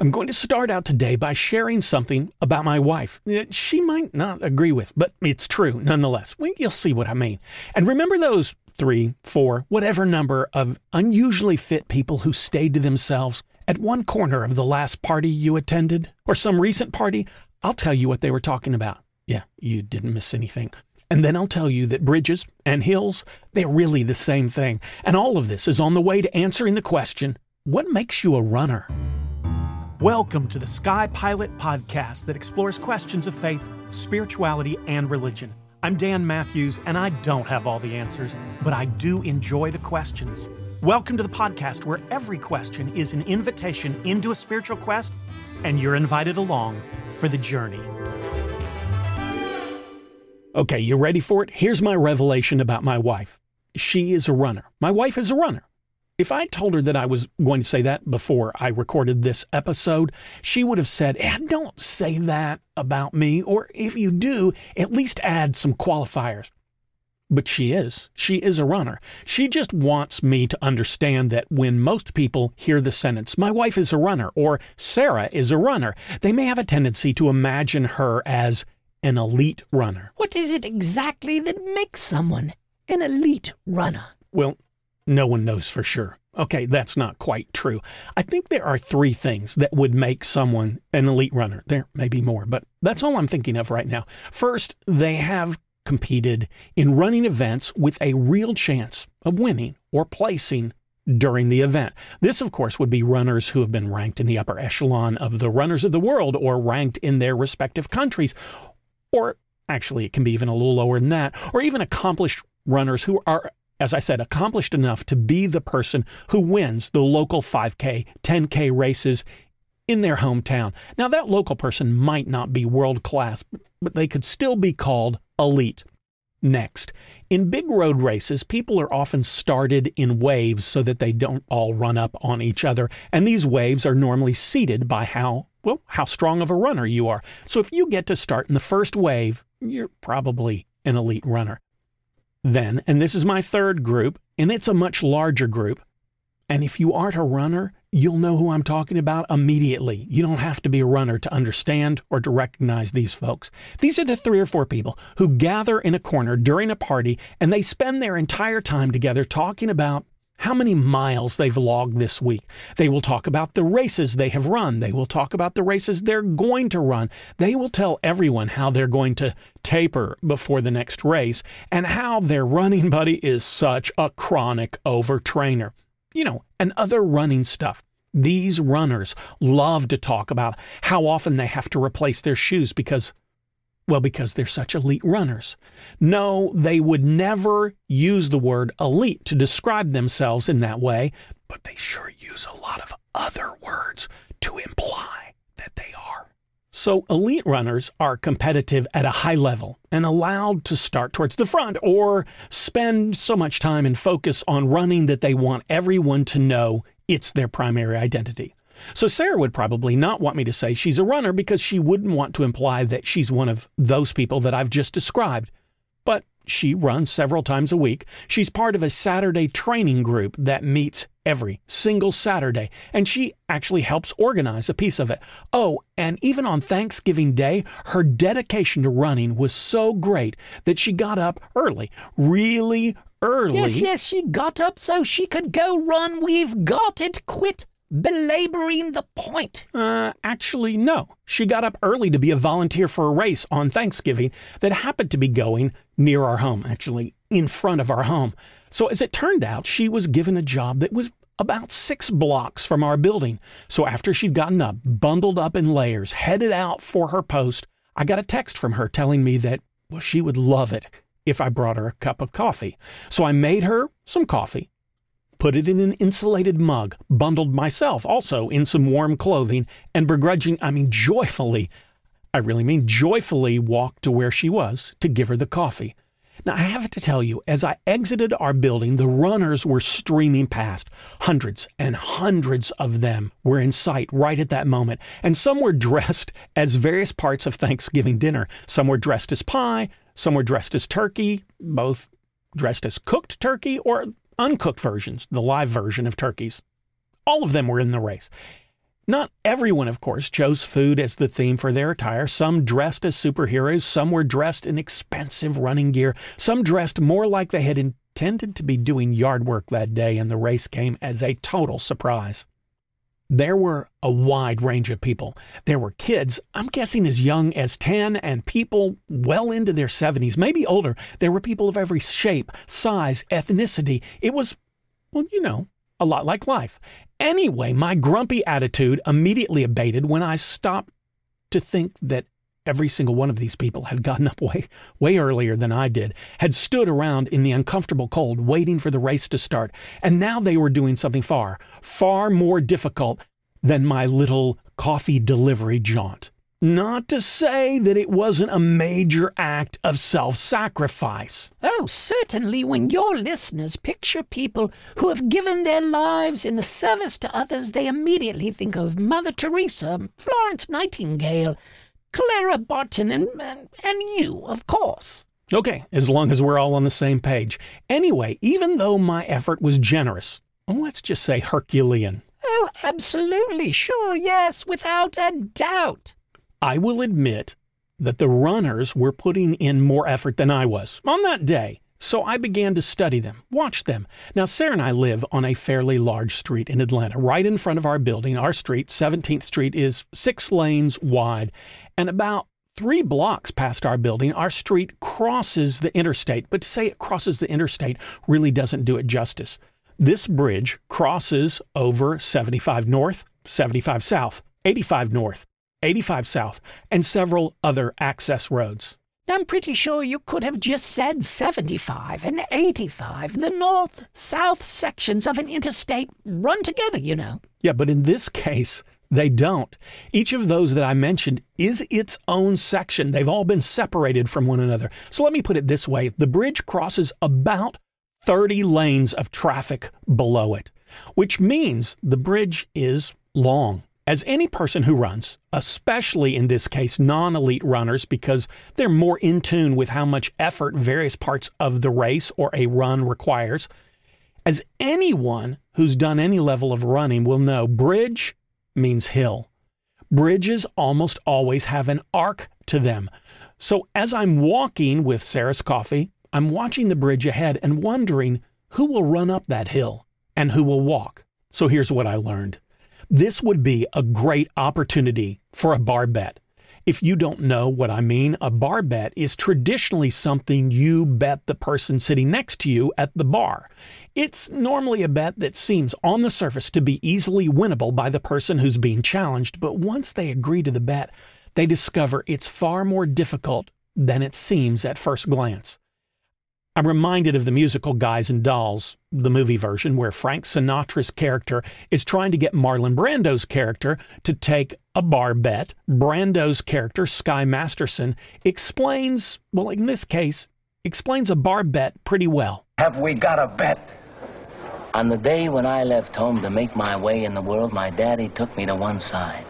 I'm going to start out today by sharing something about my wife that she might not agree with, but it's true nonetheless. You'll see what I mean. And remember those three, four, whatever number of unusually fit people who stayed to themselves at one corner of the last party you attended or some recent party? I'll tell you what they were talking about. Yeah, you didn't miss anything. And then I'll tell you that bridges and hills, they're really the same thing. And all of this is on the way to answering the question what makes you a runner? Welcome to the Sky Pilot podcast that explores questions of faith, spirituality, and religion. I'm Dan Matthews, and I don't have all the answers, but I do enjoy the questions. Welcome to the podcast where every question is an invitation into a spiritual quest, and you're invited along for the journey. Okay, you ready for it? Here's my revelation about my wife. She is a runner. My wife is a runner. If I told her that I was going to say that before I recorded this episode, she would have said, eh, Don't say that about me, or if you do, at least add some qualifiers. But she is. She is a runner. She just wants me to understand that when most people hear the sentence, my wife is a runner, or Sarah is a runner, they may have a tendency to imagine her as an elite runner. What is it exactly that makes someone an elite runner? Well, no one knows for sure. Okay, that's not quite true. I think there are three things that would make someone an elite runner. There may be more, but that's all I'm thinking of right now. First, they have competed in running events with a real chance of winning or placing during the event. This, of course, would be runners who have been ranked in the upper echelon of the runners of the world or ranked in their respective countries. Or actually, it can be even a little lower than that, or even accomplished runners who are as I said, accomplished enough to be the person who wins the local 5K, 10K races in their hometown. Now, that local person might not be world class, but they could still be called elite. Next, in big road races, people are often started in waves so that they don't all run up on each other, and these waves are normally seeded by how, well, how strong of a runner you are. So if you get to start in the first wave, you're probably an elite runner then, and this is my third group, and it's a much larger group. And if you aren't a runner, you'll know who I'm talking about immediately. You don't have to be a runner to understand or to recognize these folks. These are the three or four people who gather in a corner during a party and they spend their entire time together talking about how many miles they've logged this week. They will talk about the races they have run. They will talk about the races they're going to run. They will tell everyone how they're going to taper before the next race and how their running buddy is such a chronic overtrainer. You know, and other running stuff. These runners love to talk about how often they have to replace their shoes because well, because they're such elite runners. No, they would never use the word elite to describe themselves in that way, but they sure use a lot of other words to imply that they are. So, elite runners are competitive at a high level and allowed to start towards the front or spend so much time and focus on running that they want everyone to know it's their primary identity. So Sarah would probably not want me to say she's a runner because she wouldn't want to imply that she's one of those people that I've just described. But she runs several times a week. She's part of a Saturday training group that meets every single Saturday, and she actually helps organize a piece of it. Oh, and even on Thanksgiving Day, her dedication to running was so great that she got up early, really early. Yes, yes, she got up so she could go run. We've got it. Quit belaboring the point. Uh, actually, no. She got up early to be a volunteer for a race on Thanksgiving that happened to be going near our home, actually, in front of our home. So, as it turned out, she was given a job that was about six blocks from our building. So, after she'd gotten up, bundled up in layers, headed out for her post, I got a text from her telling me that, well, she would love it if I brought her a cup of coffee. So, I made her some coffee put it in an insulated mug, bundled myself also in some warm clothing, and begrudging, I mean, joyfully, I really mean joyfully walked to where she was to give her the coffee. Now, I have to tell you, as I exited our building, the runners were streaming past. Hundreds and hundreds of them were in sight right at that moment, and some were dressed as various parts of Thanksgiving dinner. Some were dressed as pie, some were dressed as turkey, both dressed as cooked turkey or uncooked versions, the live version of turkeys. All of them were in the race. Not everyone, of course, chose food as the theme for their attire. Some dressed as superheroes, some were dressed in expensive running gear, some dressed more like they had intended to be doing yard work that day, and the race came as a total surprise. There were a wide range of people. There were kids, I'm guessing as young as 10, and people well into their 70s, maybe older. There were people of every shape, size, ethnicity. It was, well, you know, a lot like life. Anyway, my grumpy attitude immediately abated when I stopped to think that every single one of these people had gotten up way, way earlier than I did, had stood around in the uncomfortable cold waiting for the race to start, and now they were doing something far, far more difficult than my little coffee delivery jaunt. Not to say that it wasn't a major act of self sacrifice. Oh, certainly, when your listeners picture people who have given their lives in the service to others, they immediately think of Mother Teresa, Florence Nightingale, Clara Barton, and, and, and you, of course. Okay, as long as we're all on the same page. Anyway, even though my effort was generous, let's just say Herculean. Oh, absolutely, sure, yes, without a doubt. I will admit that the runners were putting in more effort than I was on that day. So I began to study them, watch them. Now, Sarah and I live on a fairly large street in Atlanta. Right in front of our building, our street, 17th Street, is six lanes wide. And about three blocks past our building, our street crosses the interstate. But to say it crosses the interstate really doesn't do it justice. This bridge crosses over 75 North, 75 South, 85 North, 85 South, and several other access roads. I'm pretty sure you could have just said 75 and 85. The north south sections of an interstate run together, you know. Yeah, but in this case, they don't. Each of those that I mentioned is its own section. They've all been separated from one another. So let me put it this way the bridge crosses about 30 lanes of traffic below it, which means the bridge is long as any person who runs, especially in this case non elite runners, because they're more in tune with how much effort various parts of the race or a run requires, as anyone who's done any level of running will know, bridge means hill. Bridges almost always have an arc to them. So as I'm walking with Sarah's coffee, I'm watching the bridge ahead and wondering who will run up that hill and who will walk. So here's what I learned. This would be a great opportunity for a bar bet. If you don't know what I mean, a bar bet is traditionally something you bet the person sitting next to you at the bar. It's normally a bet that seems on the surface to be easily winnable by the person who's being challenged, but once they agree to the bet, they discover it's far more difficult than it seems at first glance. I'm reminded of the musical Guys and Dolls, the movie version, where Frank Sinatra's character is trying to get Marlon Brando's character to take a bar bet. Brando's character, Sky Masterson, explains, well, in this case, explains a bar bet pretty well. Have we got a bet? On the day when I left home to make my way in the world, my daddy took me to one side.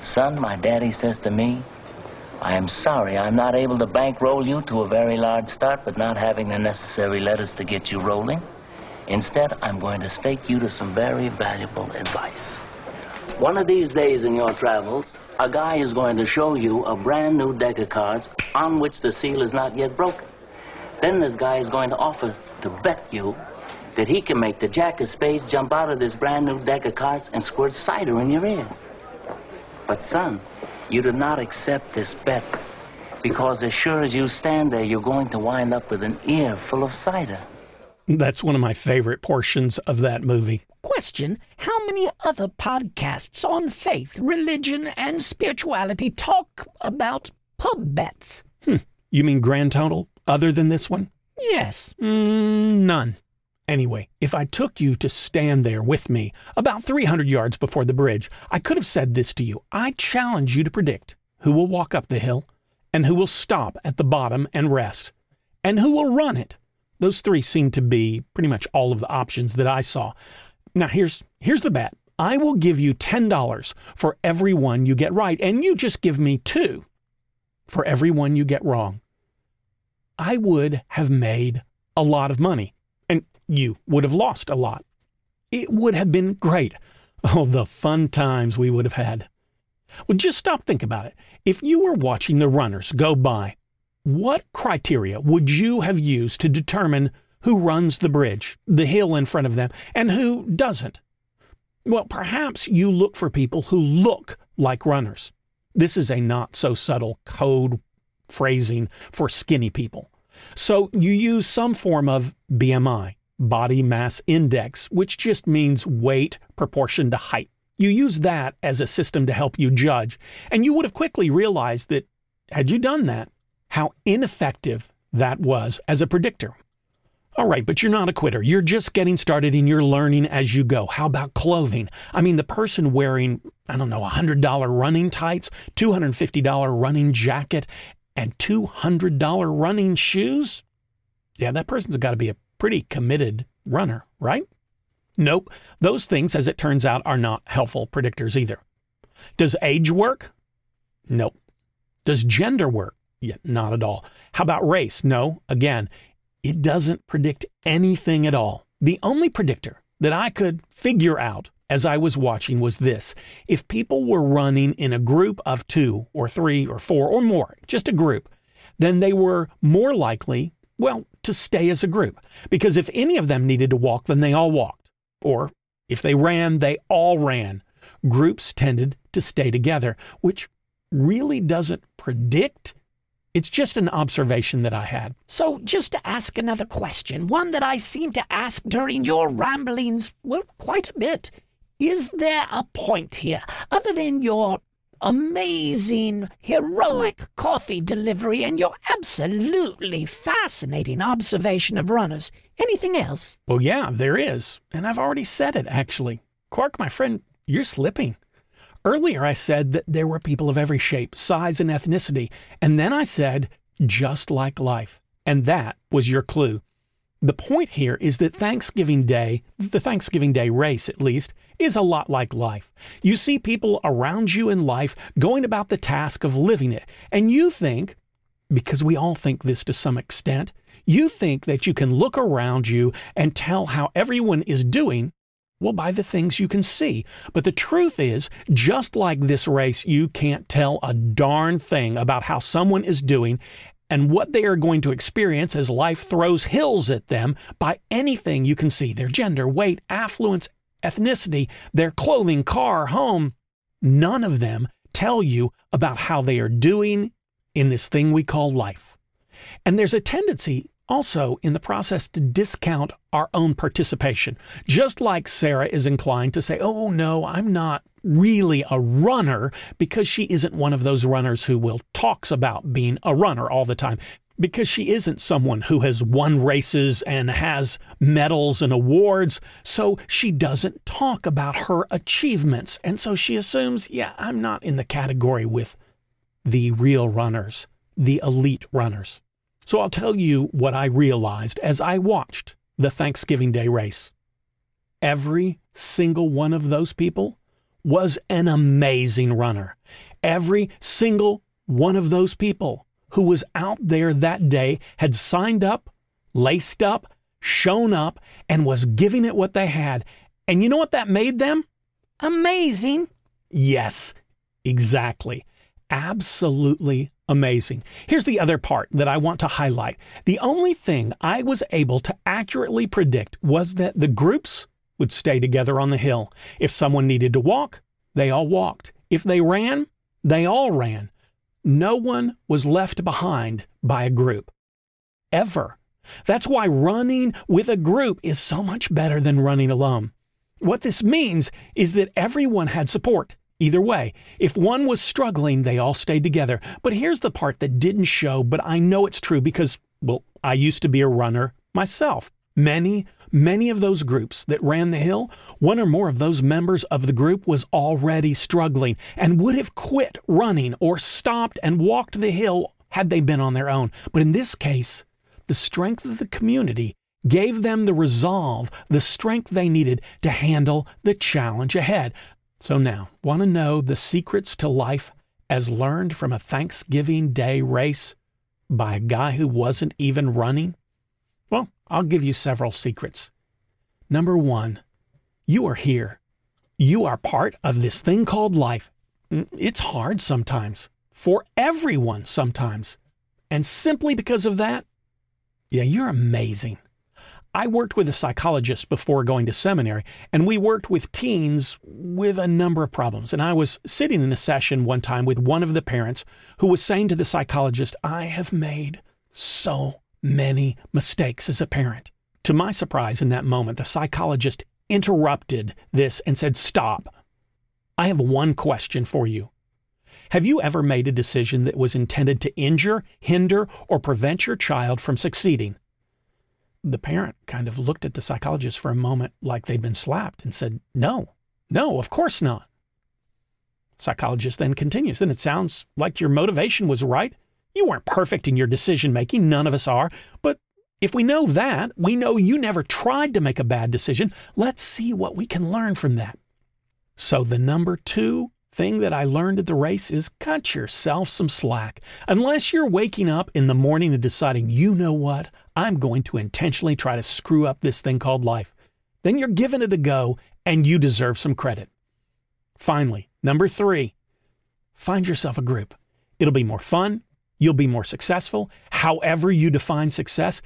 Son, my daddy says to me, I am sorry I'm not able to bankroll you to a very large start, but not having the necessary letters to get you rolling. Instead, I'm going to stake you to some very valuable advice. One of these days in your travels, a guy is going to show you a brand new deck of cards on which the seal is not yet broken. Then this guy is going to offer to bet you that he can make the jack of spades jump out of this brand new deck of cards and squirt cider in your ear. But son, you do not accept this bet because as sure as you stand there, you're going to wind up with an ear full of cider. That's one of my favorite portions of that movie. Question How many other podcasts on faith, religion, and spirituality talk about pub bets? Hmm. You mean grand total, other than this one? Yes. Mm, none. Anyway, if I took you to stand there with me, about 300 yards before the bridge, I could have said this to you. I challenge you to predict who will walk up the hill, and who will stop at the bottom and rest, and who will run it. Those three seem to be pretty much all of the options that I saw. Now, here's, here's the bet I will give you $10 for every one you get right, and you just give me two for every one you get wrong. I would have made a lot of money you would have lost a lot. It would have been great. Oh, the fun times we would have had. Well, just stop, think about it. If you were watching the runners go by, what criteria would you have used to determine who runs the bridge, the hill in front of them, and who doesn't? Well, perhaps you look for people who look like runners. This is a not so subtle code phrasing for skinny people. So you use some form of BMI, body mass index, which just means weight proportion to height. You use that as a system to help you judge, and you would have quickly realized that had you done that, how ineffective that was as a predictor. All right, but you're not a quitter. You're just getting started and you're learning as you go. How about clothing? I mean, the person wearing, I don't know, $100 running tights, $250 running jacket, and $200 running shoes? Yeah, that person's got to be a pretty committed runner, right? Nope, those things, as it turns out, are not helpful predictors either. Does age work? Nope. Does gender work? Yeah, not at all. How about race? No, again, it doesn't predict anything at all. The only predictor that I could figure out as I was watching was this. If people were running in a group of two or three or four or more, just a group, then they were more likely, well, to stay as a group. Because if any of them needed to walk, then they all walked. Or if they ran, they all ran. Groups tended to stay together, which really doesn't predict it's just an observation that I had. So, just to ask another question, one that I seem to ask during your ramblings, well, quite a bit. Is there a point here, other than your amazing, heroic coffee delivery and your absolutely fascinating observation of runners? Anything else? Well, yeah, there is. And I've already said it, actually. Quark, my friend, you're slipping. Earlier, I said that there were people of every shape, size, and ethnicity. And then I said, just like life. And that was your clue. The point here is that Thanksgiving Day, the Thanksgiving Day race at least, is a lot like life. You see people around you in life going about the task of living it. And you think, because we all think this to some extent, you think that you can look around you and tell how everyone is doing well, by the things you can see. But the truth is, just like this race, you can't tell a darn thing about how someone is doing and what they are going to experience as life throws hills at them by anything you can see their gender, weight, affluence, ethnicity, their clothing, car, home. None of them tell you about how they are doing in this thing we call life. And there's a tendency also in the process to discount our own participation. Just like Sarah is inclined to say, oh, no, I'm not really a runner because she isn't one of those runners who will talks about being a runner all the time because she isn't someone who has won races and has medals and awards, so she doesn't talk about her achievements. And so she assumes, yeah, I'm not in the category with the real runners, the elite runners. So I'll tell you what I realized as I watched the Thanksgiving Day race. Every single one of those people was an amazing runner. Every single one of those people who was out there that day had signed up, laced up, shown up, and was giving it what they had. And you know what that made them? Amazing. Yes, exactly. Absolutely amazing. Here's the other part that I want to highlight. The only thing I was able to accurately predict was that the groups would stay together on the hill. If someone needed to walk, they all walked. If they ran, they all ran. No one was left behind by a group. Ever. That's why running with a group is so much better than running alone. What this means is that everyone had support. Either way, if one was struggling, they all stayed together. But here's the part that didn't show, but I know it's true because, well, I used to be a runner myself. Many, many of those groups that ran the hill, one or more of those members of the group was already struggling and would have quit running or stopped and walked the hill had they been on their own. But in this case, the strength of the community gave them the resolve, the strength they needed to handle the challenge ahead. So now, want to know the secrets to life as learned from a Thanksgiving Day race by a guy who wasn't even running? Well, I'll give you several secrets. Number one, you are here You are part of this thing called life. It's hard sometimes, for everyone sometimes. And simply because of that, yeah, you're amazing. I worked with a psychologist before going to seminary, and we worked with teens with a number of problems. And I was sitting in a session one time with one of the parents who was saying to the psychologist, I have made so many mistakes as a parent. To my surprise, in that moment, the psychologist interrupted this and said, Stop. I have one question for you. Have you ever made a decision that was intended to injure, hinder, or prevent your child from succeeding? The parent kind of looked at the psychologist for a moment like they'd been slapped and said, No, no, of course not. Psychologist then continues, Then it sounds like your motivation was right. You weren't perfect in your decision making. None of us are. But if we know that, we know you never tried to make a bad decision. Let's see what we can learn from that. So the number two thing that I learned at the race is cut yourself some slack. Unless you're waking up in the morning and deciding, you know what, I'm going to intentionally try to screw up this thing called life, then you're giving it a go and you deserve some credit. Finally, number three, find yourself a group. It'll be more fun. You'll be more successful, however you define success.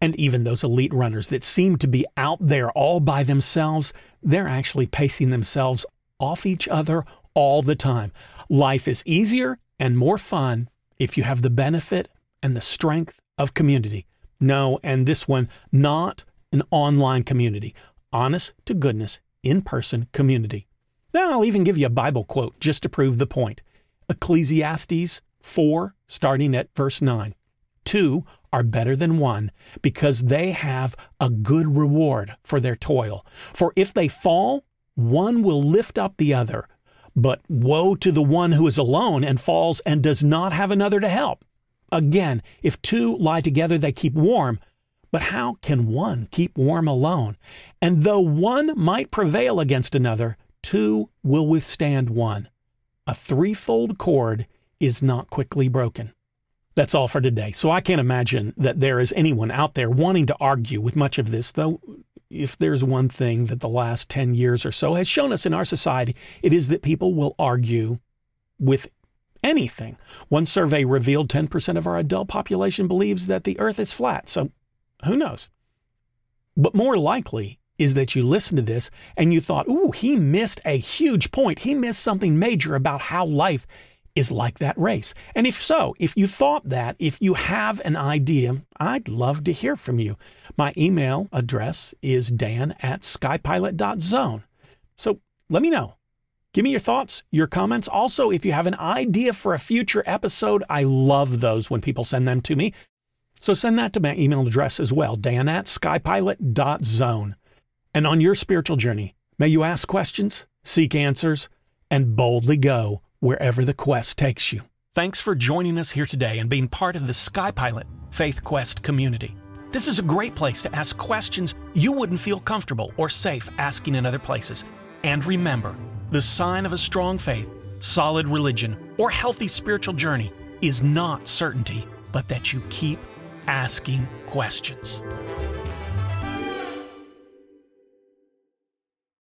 And even those elite runners that seem to be out there all by themselves, they're actually pacing themselves off each other all the time. Life is easier and more fun if you have the benefit and the strength of community. No, and this one, not an online community, honest to goodness, in person community. Now, I'll even give you a Bible quote just to prove the point Ecclesiastes 4, starting at verse 9. Two are better than one because they have a good reward for their toil. For if they fall, one will lift up the other. But woe to the one who is alone and falls and does not have another to help. Again, if two lie together, they keep warm. But how can one keep warm alone? And though one might prevail against another, two will withstand one. A threefold cord is not quickly broken. That's all for today. So I can't imagine that there is anyone out there wanting to argue with much of this, though if there's one thing that the last 10 years or so has shown us in our society, it is that people will argue with anything. One survey revealed 10% of our adult population believes that the earth is flat. So who knows? But more likely is that you listened to this and you thought, ooh, he missed a huge point. He missed something major about how life is like that race. And if so, if you thought that, if you have an idea, I'd love to hear from you. My email address is dan at skypilot.zone. So let me know. Give me your thoughts, your comments. Also, if you have an idea for a future episode, I love those when people send them to me. So send that to my email address as well, dan at skypilot.zone. And on your spiritual journey, may you ask questions, seek answers, and boldly go wherever the quest takes you. Thanks for joining us here today and being part of the Skypilot Faith Quest community. This is a great place to ask questions you wouldn't feel comfortable or safe asking in other places. And remember, the sign of a strong faith, solid religion, or healthy spiritual journey is not certainty, but that you keep asking questions.